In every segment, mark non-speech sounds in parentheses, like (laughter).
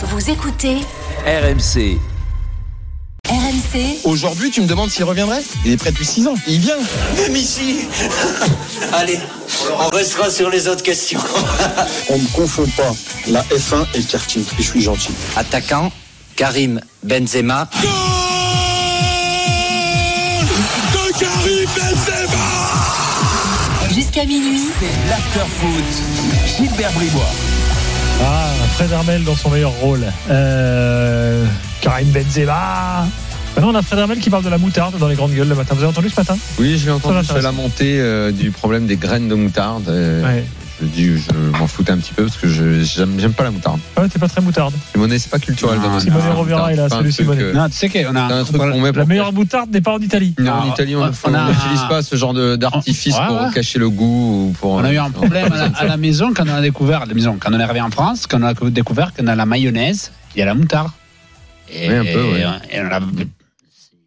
Vous écoutez RMC. RMC Aujourd'hui, tu me demandes s'il reviendrait Il est prêt depuis 6 ans. Il vient. Même ici. (laughs) Allez, on restera sur les autres questions. (laughs) On ne confond pas la F1 et le karting. Et je suis gentil. Attaquant, Karim Benzema. jusqu'à minuit. L'afterfoot. Gilbert Bribois. Ah, Fred Hermel dans son meilleur rôle. Euh, Karim Benzema. Maintenant, on a Fred Hermel qui parle de la moutarde dans les grandes gueules le matin. Vous avez entendu ce matin? Oui, j'ai entendu m'intéresse. la montée euh, du problème des graines de moutarde. euh, Ouais. Je dis, je m'en foutais un petit peu parce que je j'aime pas la moutarde. Ouais, t'es pas très moutarde. Simonet, c'est pas culturel. Dans notre Simone culture, la Rovera est là, salut truc, Simone. euh, Non, tu sais qu'on a un truc qu'on met La meilleure moutarde n'est pas en Italie. Non, en Italie, on on- ne on a- n'utilise pas ce genre de- d'artifice pour cacher le goût ou pour. On a eu un problème (laughs) à la, maison quand on a découvert, à la maison, quand on est arrivé en France, quand on a découvert que dans la mayonnaise, il y a la moutarde. Et, Oui, un peu, ouais. et on a- il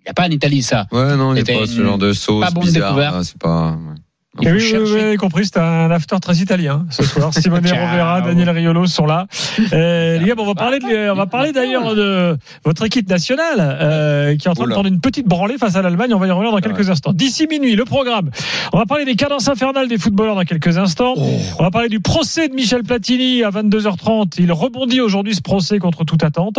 n'y a pas en Italie ça. Ouais, non, il n'y a pas ce genre de sauce pas bonne bizarre. découverte. là, C'est pas. ouais. Et faut oui, oui, oui, oui, compris, c'est un after très italien ce soir. (laughs) Simone. Rovera, Daniel Riolo sont là. (laughs) Euh, les gars, bon, on va parler, de- on va parler d'ailleurs de votre équipe nationale euh, qui est en train de prendre une petite branlée face à l'Allemagne. On va y revenir dans quelques instants. D'ici minuit, le programme. On va parler des cadences infernales des footballeurs dans quelques instants. On va parler du procès de Michel Platini à 22h30. Il rebondit aujourd'hui ce procès contre toute attente.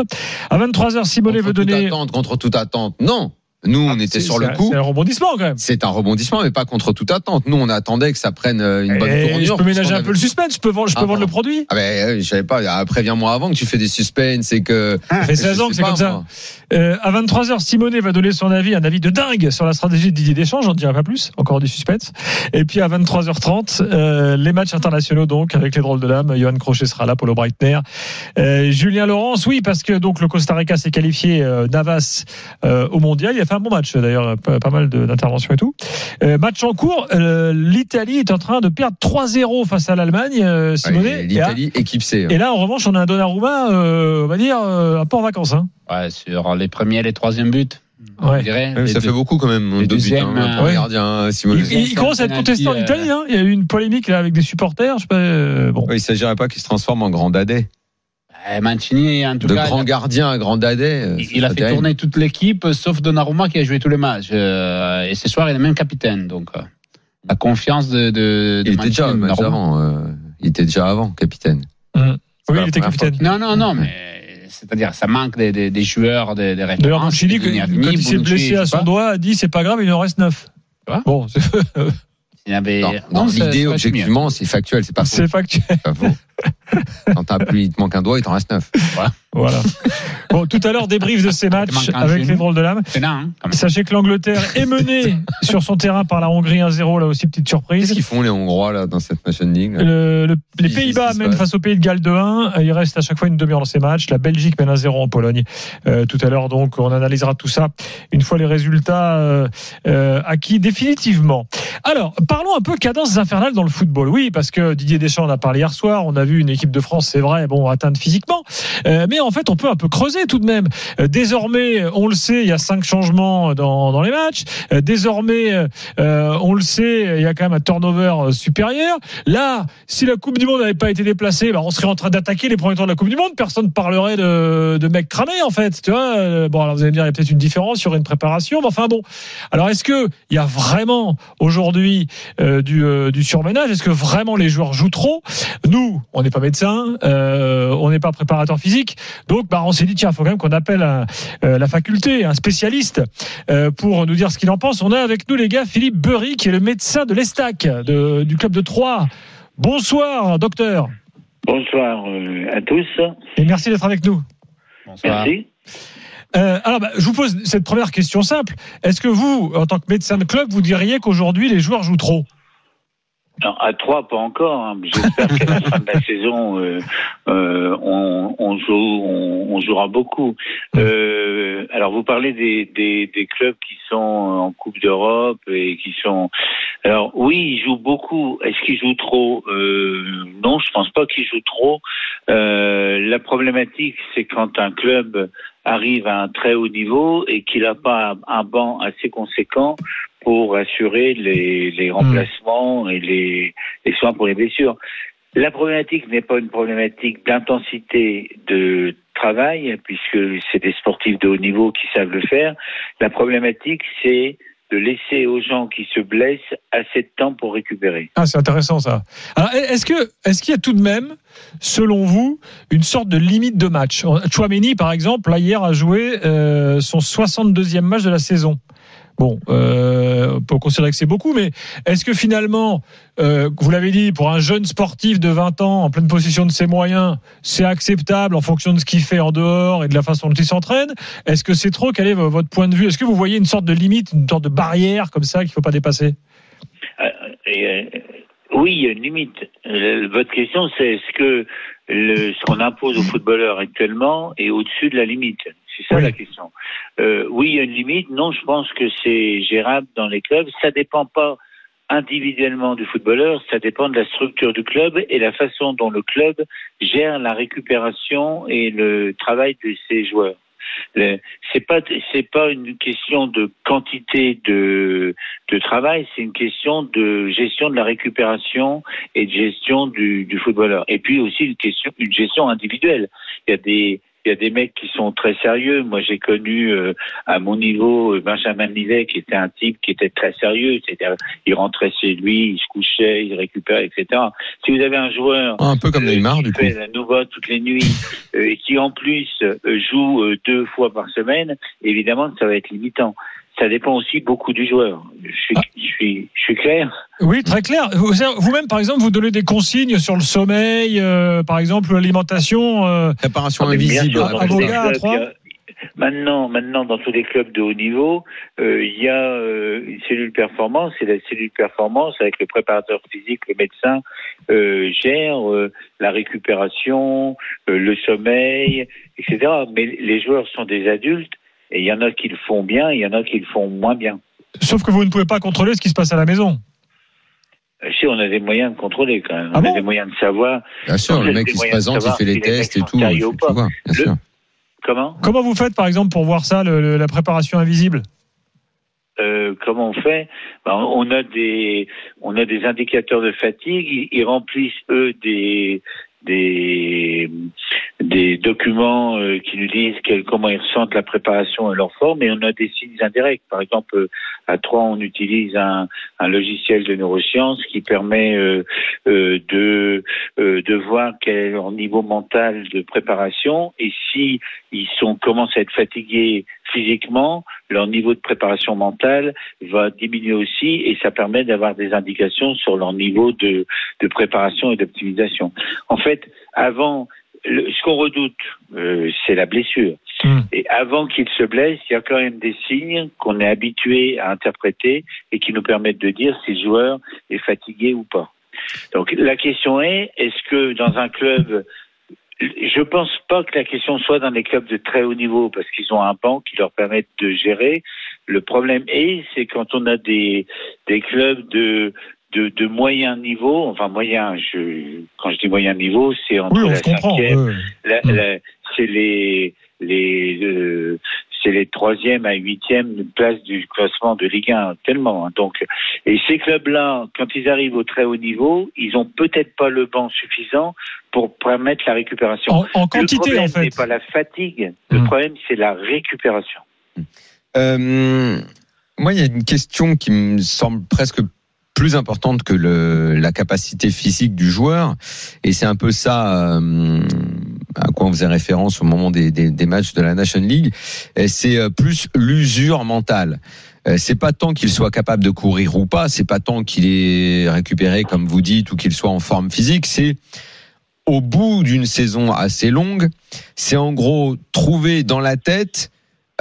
À 23h, Simone Contre veut toute donner. attente, contre toute attente. Non, nous, on était sur le coup. C'est un rebondissement quand même. C'est un rebondissement, mais pas contre toute attente. Nous, on attendait que ça prenne euh, une bonne Et tournure. je peux ménager un peu le suspense. Je peux vendre, je peux Ah, vendre le produit. Ah ben, euh, je savais pas. Après, viens-moi avant que tu fais des suspens et que. Ça fait Je 16 ans que c'est comme ça. Euh, à 23h, Simonet va donner son avis, un avis de dingue sur la stratégie de Didier Deschamps, j'en dirai pas plus, encore du suspense. Et puis à 23h30, euh, les matchs internationaux donc avec les drôles de l'âme, Johan Crochet sera là, Paulo Breitner, Euh, Julien Laurence, oui parce que donc le Costa Rica s'est qualifié Navas au mondial, il a fait un bon match d'ailleurs, pas, pas mal d'interventions et tout. Euh, match en cours, euh, l'Italie est en train de perdre 3-0 face à l'Allemagne, euh, Simonet. Ouais, L'Italie équipe C. hein. et là en revanche, on a un Donnarumma, euh, on va dire euh, un peu en vacances. Hein. Ouais, sur les premiers et les troisièmes buts. Ouais. On dirait. Ouais, ça deux- fait beaucoup quand même. deux buts, deuxièmes, hein, pour euh, le gardien, hein, Simone. Il, il- il commence à être contesté en Italie. Hein. Il y a eu une polémique là, avec des supporters. Je sais pas. euh, bon. Ouais, il s'agirait pas qu'il se transforme en grand dadais. Eh, Mancini, en tout De cas, grand il a- gardien à grand dadais. euh, il, a pas fait terrible. tourner toute l'équipe, sauf Donnarumma qui a joué tous les matchs. Euh, et ce soir, il est même capitaine. Donc, euh, la confiance de, de, de Il était déjà avant. euh, Il était déjà avant, capitaine. Oui, pas il était capitaine. Non, non, non, mais c'est-à-dire, ça manque des, des, des joueurs, des, des références. D'ailleurs, Mancini, quand, il s'est blessé à son doigt, a dit c'est pas grave, il en reste neuf. Bon, c'est- Il y avait Non, non, 11, ça L'idée, objectivement, c'est factuel. C'est pas faux. c'est factuel. C'est pas faux. (laughs) Quand t'as plus, il te manque un doigt, il t'en reste neuf. (laughs) Bon, tout à l'heure, débrief de ces matchs avec les drôles de l'âme. C'est là, hein. Sachez que l'Angleterre est menée (laughs) sur son terrain par la Hongrie 1-0, là aussi, petite Qu'est-ce surprise. qu'ils font les Hongrois là dans cette Nation League là Le- le- les Qu'est-ce Pays-Bas mènent face au Pays de Galles 2-1. Il reste à chaque fois une demi-heure dans ces matchs. La Belgique mène 1-0 en Pologne. Euh, tout à l'heure, donc, on analysera tout ça une fois les résultats euh, euh, acquis définitivement. Alors, parlons un peu cadence infernale dans le football. Oui, parce que Didier Deschamps en a parlé hier soir. On a vu une équipe de France, c'est vrai, bon, atteinte physiquement. Euh, mais en fait, on peut un peu creuser tout de même. Euh, désormais, on le sait, il y a cinq changements dans, dans les matchs. Euh, désormais, euh, on le sait, il y a quand même un turnover supérieur. Là, si la Coupe du Monde n'avait pas été déplacée, bah, on serait en train d'attaquer les premiers tours de la Coupe du Monde. Personne ne parlerait de, de mecs cramés, en fait. Tu vois bon, alors vous allez me dire, il y a peut-être une différence, il y aurait une préparation. Mais enfin, bon. Alors, est-ce que il y a vraiment aujourd'hui du, euh, du surménage? Est-ce que vraiment les joueurs jouent trop? Nous, on n'est pas médecin, euh, on n'est pas préparateur physique. Donc, bah, on s'est dit, tiens, il faut quand même qu'on appelle un- euh, la faculté, un spécialiste, euh, pour nous dire ce qu'il en pense. On a avec nous, les gars, Philippe Burry, qui est le médecin de l'Estac, de- du club de Troyes. Bonsoir, docteur. Bonsoir euh, à tous. Et merci d'être avec nous. Bonsoir. Merci. Euh, alors, bah, je vous pose cette première question simple. Est-ce que vous, en tant que médecin de club, vous diriez qu'aujourd'hui, les joueurs jouent trop? Non, à trois, pas encore. hein. J'espère qu'à la fin de la saison, euh, euh, on, joue, on jouera beaucoup. Euh, alors, vous parlez des, des, des clubs qui sont en Coupe d'Europe et qui sont. Alors, oui, ils jouent beaucoup. Est-ce qu'ils jouent trop? Euh, Non, je pense pas qu'ils jouent trop. Euh, la problématique, c'est quand un club arrive à un très haut niveau et qu'il n'a pas un banc assez conséquent pour assurer les, les remplacements et les, les soins pour les blessures. La problématique n'est pas une problématique d'intensité de travail, puisque c'est des sportifs de haut niveau qui savent le faire. La problématique, c'est de laisser aux gens qui se blessent assez de temps pour récupérer. Ah, c'est intéressant ça. Alors, est-ce que, est-ce qu'il y a tout de même, selon vous, une sorte de limite de match? Chouameni, par exemple, là hier a joué euh, son 62e match de la saison. Bon, euh, on peut considérer que c'est beaucoup, mais est-ce que finalement, euh, vous l'avez dit, pour un jeune sportif de 20 ans en pleine possession de ses moyens, c'est acceptable en fonction de ce qu'il fait en dehors et de la façon dont il s'entraîne? Est-ce que c'est trop? Quel est votre point de vue? Est-ce que vous voyez une sorte de limite, une sorte de barrière comme ça qu'il ne faut pas dépasser? Euh, euh, oui, une limite. Votre question, c'est est-ce que le, ce qu'on impose aux footballeurs actuellement est au-dessus de la limite? C'est ça Oui. la question. Euh, oui, il y a une limite. Non, je pense que c'est gérable dans les clubs. Ça dépend pas individuellement du footballeur, ça dépend de la structure du club et la façon dont le club gère la récupération et le travail de ses joueurs. C'est pas c'est pas une question de quantité de de travail, c'est une question de gestion de la récupération et de gestion du, du footballeur. Et puis aussi une question une gestion individuelle. Il y a des il y a des mecs qui sont très sérieux. Moi, j'ai connu euh, à mon niveau Benjamin Livet, qui était un type qui était très sérieux. C'est-à-dire, il rentrait chez lui, il se couchait, il récupérait, etc. Si vous avez un joueur Un peu comme euh, Neymar, qui du coup. fait la Nova toutes les nuits euh, et qui en plus euh, joue euh, deux fois par semaine, évidemment ça va être limitant. Ça dépend aussi beaucoup du joueur. Je suis, je suis, je suis clair. Oui, très clair. Vous- Vous-même, par exemple, vous donnez des consignes sur le sommeil, euh, par exemple, l'alimentation. euh, Préparation Ah, invisible. sûr, à- dans à tous vos les gars, à clubs, trois il y a- Maintenant, maintenant, dans tous les clubs de haut niveau, euh, il y a euh, une cellule performance et la cellule performance avec le préparateur physique, le médecin euh, gère euh, la récupération, euh, le sommeil, etc. Mais les joueurs sont des adultes et il y en a qui le font bien, il y en a qui le font moins bien. Sauf que vous ne pouvez pas contrôler ce qui se passe à la maison. Euh, Si on a des moyens de contrôler quand même, Ah on bon a des moyens de savoir Bien sûr, Donc, le mec qui se présente, il fait les si les tests et tout. vois, bien Le- sûr. comment. Comment vous faites, par exemple, pour voir ça, le- le- la préparation invisible Euh, comment on fait? Ben, On a des on a des indicateurs de fatigue. Ils, ils remplissent eux des des des documents euh, qui nous disent quel- comment ils ressentent la préparation et leur forme. Et on a des signes indirects. Par exemple, euh, à Troyes, on utilise un, un logiciel de neurosciences qui permet euh, euh, de euh, de voir quel est leur niveau mental de préparation et si ils sont commencent à être fatigués physiquement, leur niveau de préparation mentale va diminuer aussi et ça permet d'avoir des indications sur leur niveau de, de préparation et d'optimisation. En fait, avant, le- ce qu'on redoute, euh, c'est la blessure. Hmm. Et avant qu'il se blesse, il y a quand même des signes qu'on est habitué à interpréter et qui nous permettent de dire si le joueur est fatigué ou pas. Donc la question est, est-ce que dans un club je pense pas que la question soit dans les clubs de très haut niveau parce qu'ils ont un banc qui leur permet de gérer. Le problème est, c'est quand on a des, des clubs de, de, de moyen niveau, enfin moyen, je, quand je dis moyen niveau, c'est entre Oui, on la se comprend. cinquième, euh, la- Mm. la- c'est les les euh, c'est les troisième à huitième places du classement de Ligue 1 tellement. hein. Donc et ces clubs-là, quand ils arrivent au très haut niveau, ils ont peut-être pas le banc suffisant pour permettre la récupération. en, en le quantité, problème en fait. n'est pas la fatigue, le Mm. problème c'est la récupération. Euh, moi, il y a une question qui me semble presque plus importante que le, la capacité physique du joueur, et c'est un peu ça euh, à quoi on faisait référence au moment des, des, des matchs de la Nation League. C'est euh, plus l'usure mentale. Euh, C'est pas tant qu'il soit capable de courir ou pas, c'est pas tant qu'il est récupéré comme vous dites ou qu'il soit en forme physique, c'est au bout d'une saison assez longue, c'est en gros trouver dans la tête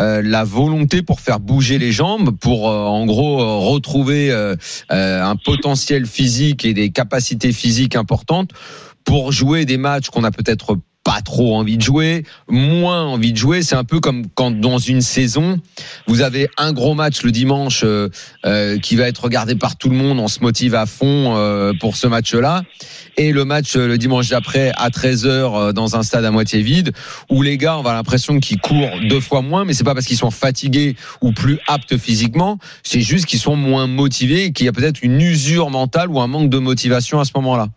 euh, la volonté pour faire bouger les jambes, pour euh, en gros euh, retrouver euh, un potentiel physique et des capacités physiques importantes pour jouer des matchs qu'on a peut-être pas trop envie de jouer, moins envie de jouer. C'est un peu comme quand dans une saison, vous avez un gros match le dimanche euh, euh, qui va être regardé par tout le monde, on se motive à fond euh, pour ce match-là, et le match euh, le dimanche d'après à 13h euh, dans un stade à moitié vide, où les gars, on a l'impression qu'ils courent deux fois moins, mais c'est pas parce qu'ils sont fatigués ou plus aptes physiquement, c'est juste qu'ils sont moins motivés et qu'il y a peut-être une usure mentale ou un manque de motivation à ce moment-là.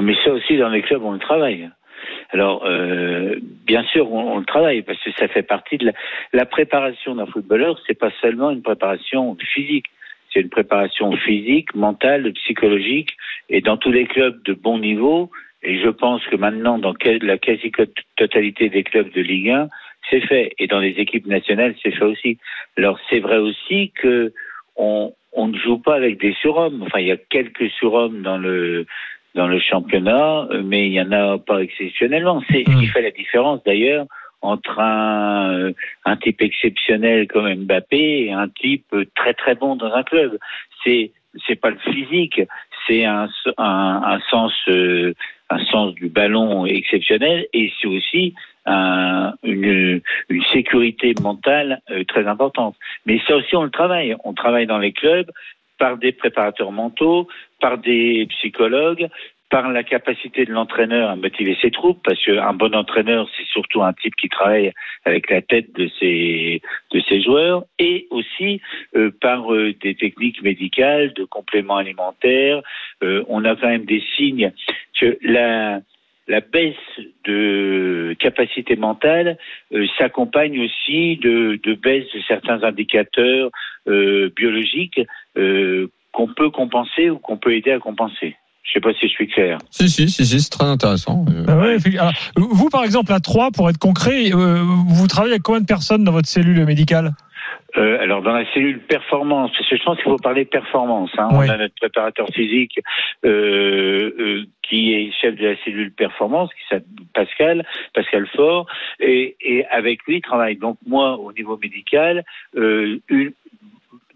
Mais ça aussi dans les clubs on le travaille. Alors, euh, bien sûr, on, on, le travaille parce que ça fait partie de la, la préparation d'un footballeur. C'est pas seulement une préparation physique, c'est une préparation physique, mentale, psychologique, et dans tous les clubs de bon niveau. Et je pense que maintenant, dans la quasi-totalité des clubs de Ligue 1, c'est fait. Et dans les équipes nationales, c'est fait aussi. Alors, c'est vrai aussi que on, on ne joue pas avec des surhommes. Enfin, il y a quelques surhommes dans le dans le championnat, mais il y en a pas exceptionnellement. C'est ce qui fait la différence d'ailleurs entre un, un type exceptionnel comme Mbappé et un type très très bon dans un club. C'est c'est pas le physique, c'est un, un, un sens euh, un sens du ballon exceptionnel et c'est aussi un, une, une sécurité mentale euh, très importante. Mais ça aussi on le travaille. On travaille dans les clubs par des préparateurs mentaux, par des psychologues, par la capacité de l'entraîneur à motiver ses troupes, parce qu'un bon entraîneur, c'est surtout un type qui travaille avec la tête de ses, de ses joueurs, et aussi euh, par euh, des techniques médicales, de compléments alimentaires. Euh, on a quand même des signes que la, la baisse de capacité mentale euh, s'accompagne aussi de, de, baisse de certains indicateurs euh, biologiques euh, qu'on peut compenser ou qu'on peut aider à compenser. Je sais pas si je suis clair. Si, si, si, si c'est très intéressant. Ah ouais, alors, vous, par exemple, à 3, pour être concret, euh, vous travaillez avec combien de personnes dans votre cellule médicale? Euh, alors dans la cellule performance, parce que je pense qu'il faut parler performance. Hein. Oui. On a notre préparateur physique euh, euh, qui est chef de la cellule performance, qui s'appelle Pascal, Pascal Fort, et, et avec lui il travaille. Donc moi au niveau médical, euh, une,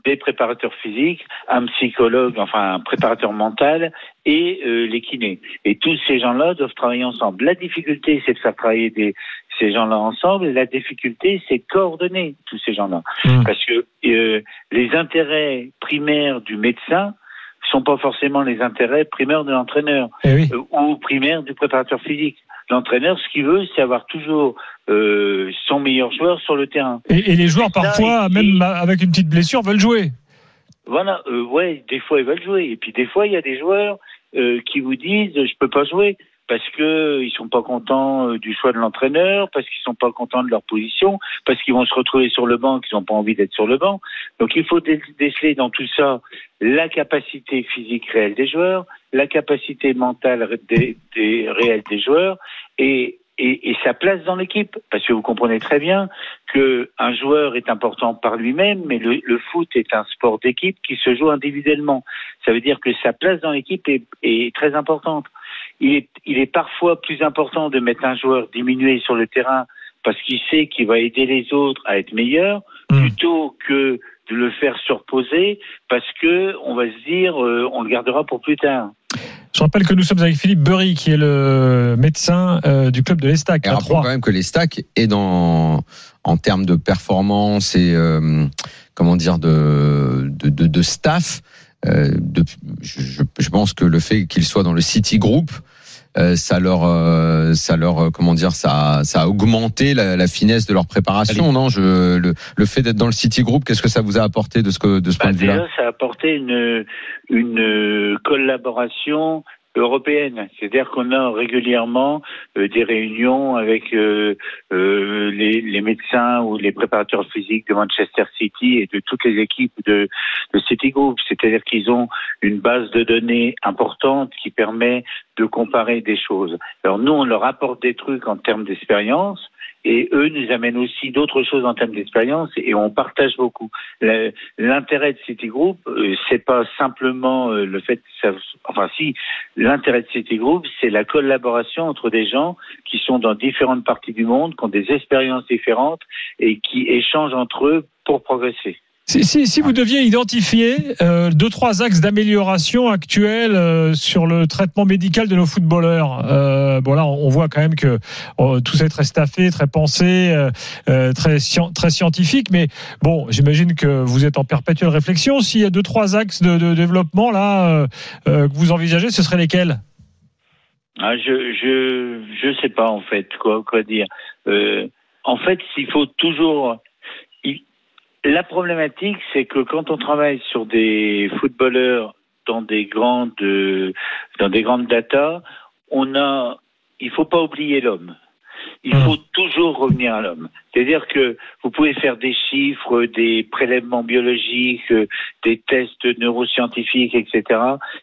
des préparateurs physiques, un psychologue, enfin un préparateur mental et euh, les kinés. Et tous ces gens-là doivent travailler ensemble. La difficulté, c'est de faire travailler des, ces gens-là ensemble. La difficulté, c'est coordonner tous ces gens-là. Mmh. Parce que euh, les intérêts primaires du médecin sont pas forcément les intérêts primaires de l'entraîneur Eh oui. euh, ou primaires du préparateur physique. L'entraîneur, ce qu'il veut, c'est avoir toujours euh, son meilleur joueur sur le terrain. Et, et les joueurs, Ça, parfois, et- même avec une petite blessure, veulent jouer. Voilà, euh, ouais, des fois ils veulent jouer, et puis des fois il y a des joueurs euh, qui vous disent je peux pas jouer parce que ils sont pas contents euh, du choix de l'entraîneur, parce qu'ils sont pas contents de leur position, parce qu'ils vont se retrouver sur le banc, qu'ils n'ont pas envie d'être sur le banc. Donc il faut dé- déceler dans tout ça la capacité physique réelle des joueurs, la capacité mentale des, des réelle des joueurs, et et, et sa place dans l'équipe, parce que vous comprenez très bien que un joueur est important par lui-même, mais le, le foot est un sport d'équipe qui se joue individuellement. Ça veut dire que sa place dans l'équipe est, est très importante. Il est, il est parfois plus important de mettre un joueur diminué sur le terrain parce qu'il sait qu'il va aider les autres à être meilleurs, Mm. plutôt que de le faire surposer parce que on va se dire euh, on le gardera pour plus tard. Je rappelle que nous sommes avec Philippe Burry, qui est le médecin euh, du club de l'Estac rappelons 3. quand même que les stacks est dans en termes de performance et euh, comment dire de de, de, de staff. Euh, de, je, je pense que le fait qu'ils soient dans le City Group, euh, ça leur, euh, ça leur, comment dire, ça, ça a augmenté la, la finesse de leur préparation, non? Je, le, le fait d'être dans le City Group, qu'est-ce que ça vous a apporté de ce que, de ce Bah, point de vue-là? ça a apporté une, une collaboration européenne. C'est-à-dire qu'on a régulièrement euh, des réunions avec euh, euh, les, les médecins ou les préparateurs physiques de Manchester City et de toutes les équipes de, de City Group. C'est-à-dire qu'ils ont une base de données importante qui permet de comparer des choses. Alors nous, on leur apporte des trucs en termes d'expérience. Et eux nous amènent aussi d'autres choses en termes d'expérience et on partage beaucoup. L'intérêt de Citigroup, euh, c'est pas simplement euh, le fait, que ça, enfin si, l'intérêt de Citigroup, c'est la collaboration entre des gens qui sont dans différentes parties du monde, qui ont des expériences différentes et qui échangent entre eux pour progresser. Si, vous deviez identifier euh, deux trois axes d'amélioration actuels euh, sur le traitement médical de nos footballeurs, euh, bon là on voit quand même que euh, tout ça est très staffé, très pensé, euh, très scien- très scientifique, mais bon j'imagine que vous êtes en perpétuelle réflexion. S'il y a deux trois axes de, développement là que vous envisagez, ce seraient lesquels? Ah, je je je sais pas en fait quoi quoi dire. En fait, il faut toujours. La problématique, c'est que quand on travaille sur des footballeurs dans des grandes euh, dans des grandes datas, on a il faut pas oublier l'homme. Il faut toujours revenir à l'homme. C'est-à-dire que vous pouvez faire des chiffres, des prélèvements biologiques, euh, des tests neuroscientifiques, etc.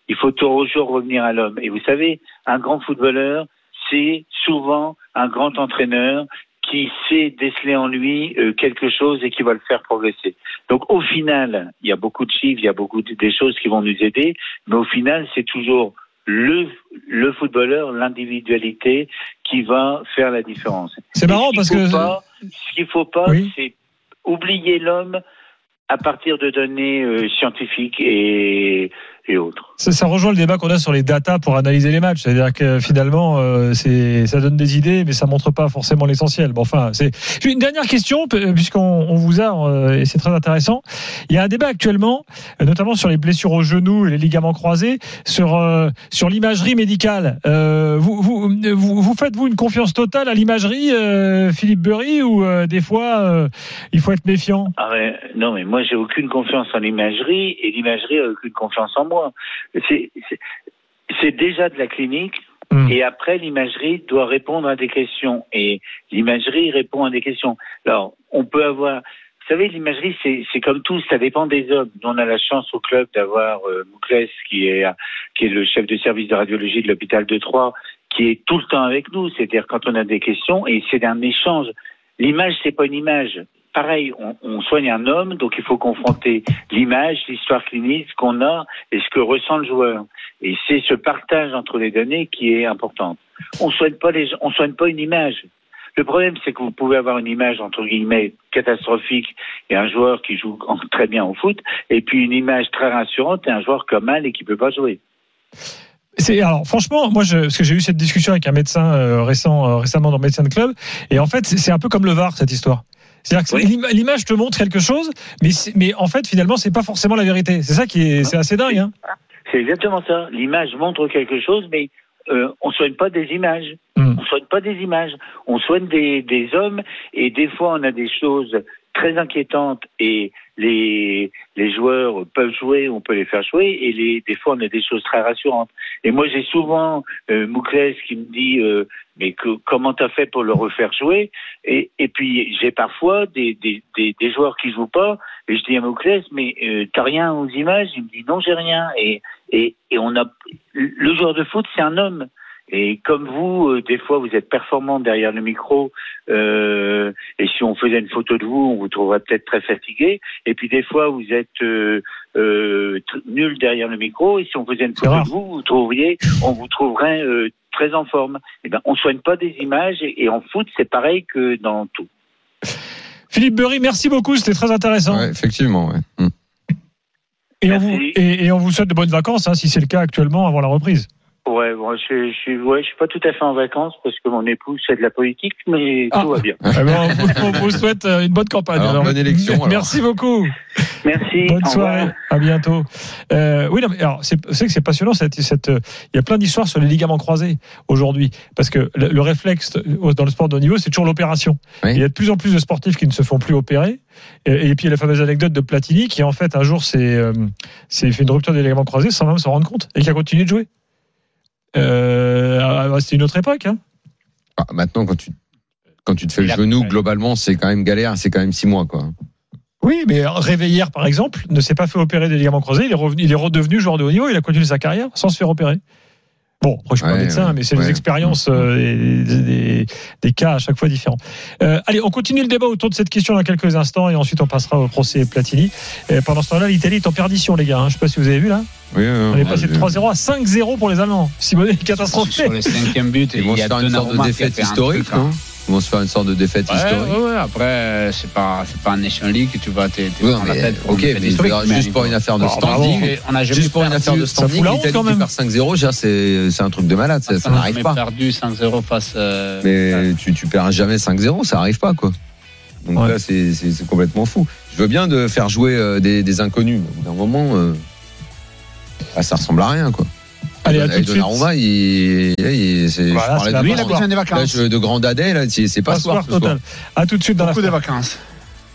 Il faut toujours revenir à l'homme. Et vous savez, un grand footballeur, c'est souvent un grand entraîneur qui sait déceler en lui euh, quelque chose et qui va le faire progresser. Donc au final, il y a beaucoup de chiffres, il y a beaucoup de, des choses qui vont nous aider, mais au final, c'est toujours le, le footballeur, l'individualité qui va faire la différence. C'est marrant parce que. pas- ce qu'il faut pas, Oui. c'est oublier l'homme à partir de données euh, scientifiques et, et autres. Ça, ça rejoint le débat qu'on a sur les datas pour analyser les matchs. C'est-à-dire que finalement, euh, c'est, ça donne des idées, mais ça montre pas forcément l'essentiel. Bon, enfin, c'est une dernière question p- puisqu'on on vous a euh, et c'est très intéressant. Il y a un débat actuellement, euh, notamment sur les blessures aux genoux et les ligaments croisés, sur euh, sur l'imagerie médicale. Euh, vous, vous vous vous faites vous une confiance totale à l'imagerie, euh, Philippe Burry, ou euh, des fois euh, il faut être méfiant? Ah non, mais moi, j'ai aucune confiance en l'imagerie et l'imagerie a aucune confiance en moi. C'est- déjà de la clinique. Hmm. Et après, l'imagerie doit répondre à des questions. Et l'imagerie répond à des questions. Alors, on peut avoir. Vous savez, l'imagerie, c'est comme tout, ça dépend des hommes. Nous, on a la chance au club d'avoir euh, Mouklès, qui est, qui est le chef de service de radiologie de l'hôpital de Troyes, qui est tout le temps avec nous. C'est-à-dire quand on a des questions, et c'est un échange. L'image, c'est pas une image. Pareil, on, on soigne un homme, donc il faut confronter l'image, l'histoire clinique, ce qu'on a et ce que ressent le joueur. Et c'est ce partage entre les données qui est important. On soigne pas les, on soigne pas une image. Le problème, c'est que vous pouvez avoir une image entre guillemets catastrophique et un joueur qui joue très bien au foot, et puis une image très rassurante et un joueur comme mal et qui peut pas jouer. C'est alors franchement, moi, je, parce que j'ai eu cette discussion avec un médecin euh, récent, euh, récemment dans Médecin Club, et en fait, c'est un peu comme le VAR cette histoire. C'est-à-dire que Oui. l'image te montre quelque chose, mais mais en fait, finalement, c'est pas forcément la vérité. C'est ça qui est, c'est assez dingue. Hein C'est exactement ça. L'image montre quelque chose, mais euh, on soigne pas des images. Hmm. On soigne pas des images. On soigne des, des hommes, et des fois, on a des choses très inquiétantes et les, les joueurs peuvent jouer, on peut les faire jouer, et les, des fois, on a des choses très rassurantes. Et moi, j'ai souvent euh, Mouklès qui me dit euh, mais que, comment t'as fait pour le refaire jouer? Et, et puis j'ai parfois des, des, des, des joueurs qui jouent pas et je dis à Mouklès mais euh, t'as rien aux images? Il me dit non j'ai rien. Et, et, et on a le joueur de foot c'est un homme et comme vous, euh, des fois, vous êtes performant derrière le micro, euh, et si on faisait une photo de vous, on vous trouverait peut-être très fatigué. Et puis des fois, vous êtes euh, euh, nul derrière le micro, et si on faisait une photo rare. de vous, vous trouveriez, on vous trouverait euh, très en forme. Eh ben, on soigne pas des images, et, et en foot, c'est pareil que dans tout. Philippe Burry, merci beaucoup, c'était très intéressant. Ouais, effectivement. Ouais. Mm. Et, on Merci. vous, et, et on vous souhaite de bonnes vacances, hein, si c'est le cas actuellement, avant la reprise. Ouais, bon, je, je suis, ouais, je suis pas tout à fait en vacances parce que mon épouse fait de la politique, mais Ah. tout va bien. (laughs) Eh ben, on, vous, on vous souhaite euh, une bonne campagne. Alors, bonne élection, alors. Merci beaucoup. Merci. Bonne soirée, revoir. à bientôt. Euh, oui, non, mais alors c'est c'est que c'est passionnant. Cette, cette, euh, il y a plein d'histoires sur les ligaments croisés aujourd'hui, parce que le, le réflexe dans le sport de haut niveau, c'est toujours l'opération. Oui. Il y a de plus en plus de sportifs qui ne se font plus opérer. Et, et puis il y a la fameuse anecdote de Platini qui en fait un jour s'est euh, s'est fait une rupture des ligaments croisés sans même s'en rendre compte et qui a continué de jouer. Euh, ah, C'était une autre époque. Hein. Ah, maintenant, quand tu, quand tu te fais le genou, ouais. globalement, c'est quand même galère. C'est quand même six mois, quoi. Oui, mais Réveillère, par exemple, ne s'est pas fait opérer des ligaments croisés. Il est, revenu, il est redevenu joueur de haut niveau. Il a continué sa carrière sans se faire opérer. Bon, après, je suis pas Ouais, médecin, ouais, mais c'est ouais. des expériences euh, et des, des- des cas à chaque fois différents. Euh, allez, on continue le débat autour de cette question dans quelques instants et ensuite on passera au procès Platini. Et pendant ce temps-là, l'Italie est en perdition, les gars. hein. Je sais pas si vous avez vu là. Oui, On est passé de 3-0 à 5-0 pour les Allemands. Simone est catastrophique. Sur les cinquième buts, Ils il vont y se a faire une sorte de défaite historique, truc, hein. Non Ils vont se faire une sorte de défaite Ouais, historique. ouais, ouais. Après, c'est pas, c'est pas un Nation League que tu vas te, te Oui, prendre la tête pour ok, mais juste pour une affaire de standing. On a jamais Juste pour une perdu- affaire de standing, l'Italie qui perd 5-0, je veux dire, c'est c'est un truc de malade, ça, n'arrive jamais pas. perdu 5-0 face. euh, Mais tu, tu perds jamais 5-0, ça arrive pas, quoi. Donc Ouais. là, c'est c'est- c'est complètement fou. Je veux bien de faire jouer euh, des, des inconnus, mais au bout d'un moment, euh, ah, ça ressemble à rien, quoi. Allez, à Et tout de suite. Donnarumma, il, il- c'est- Voilà, je parlais c'est la de, Lui, il a Passoire. besoin des vacances. l'âge de grand dadais, là, c'est c'est pas ce soir. À tout de suite dans la Beaucoup de vacances.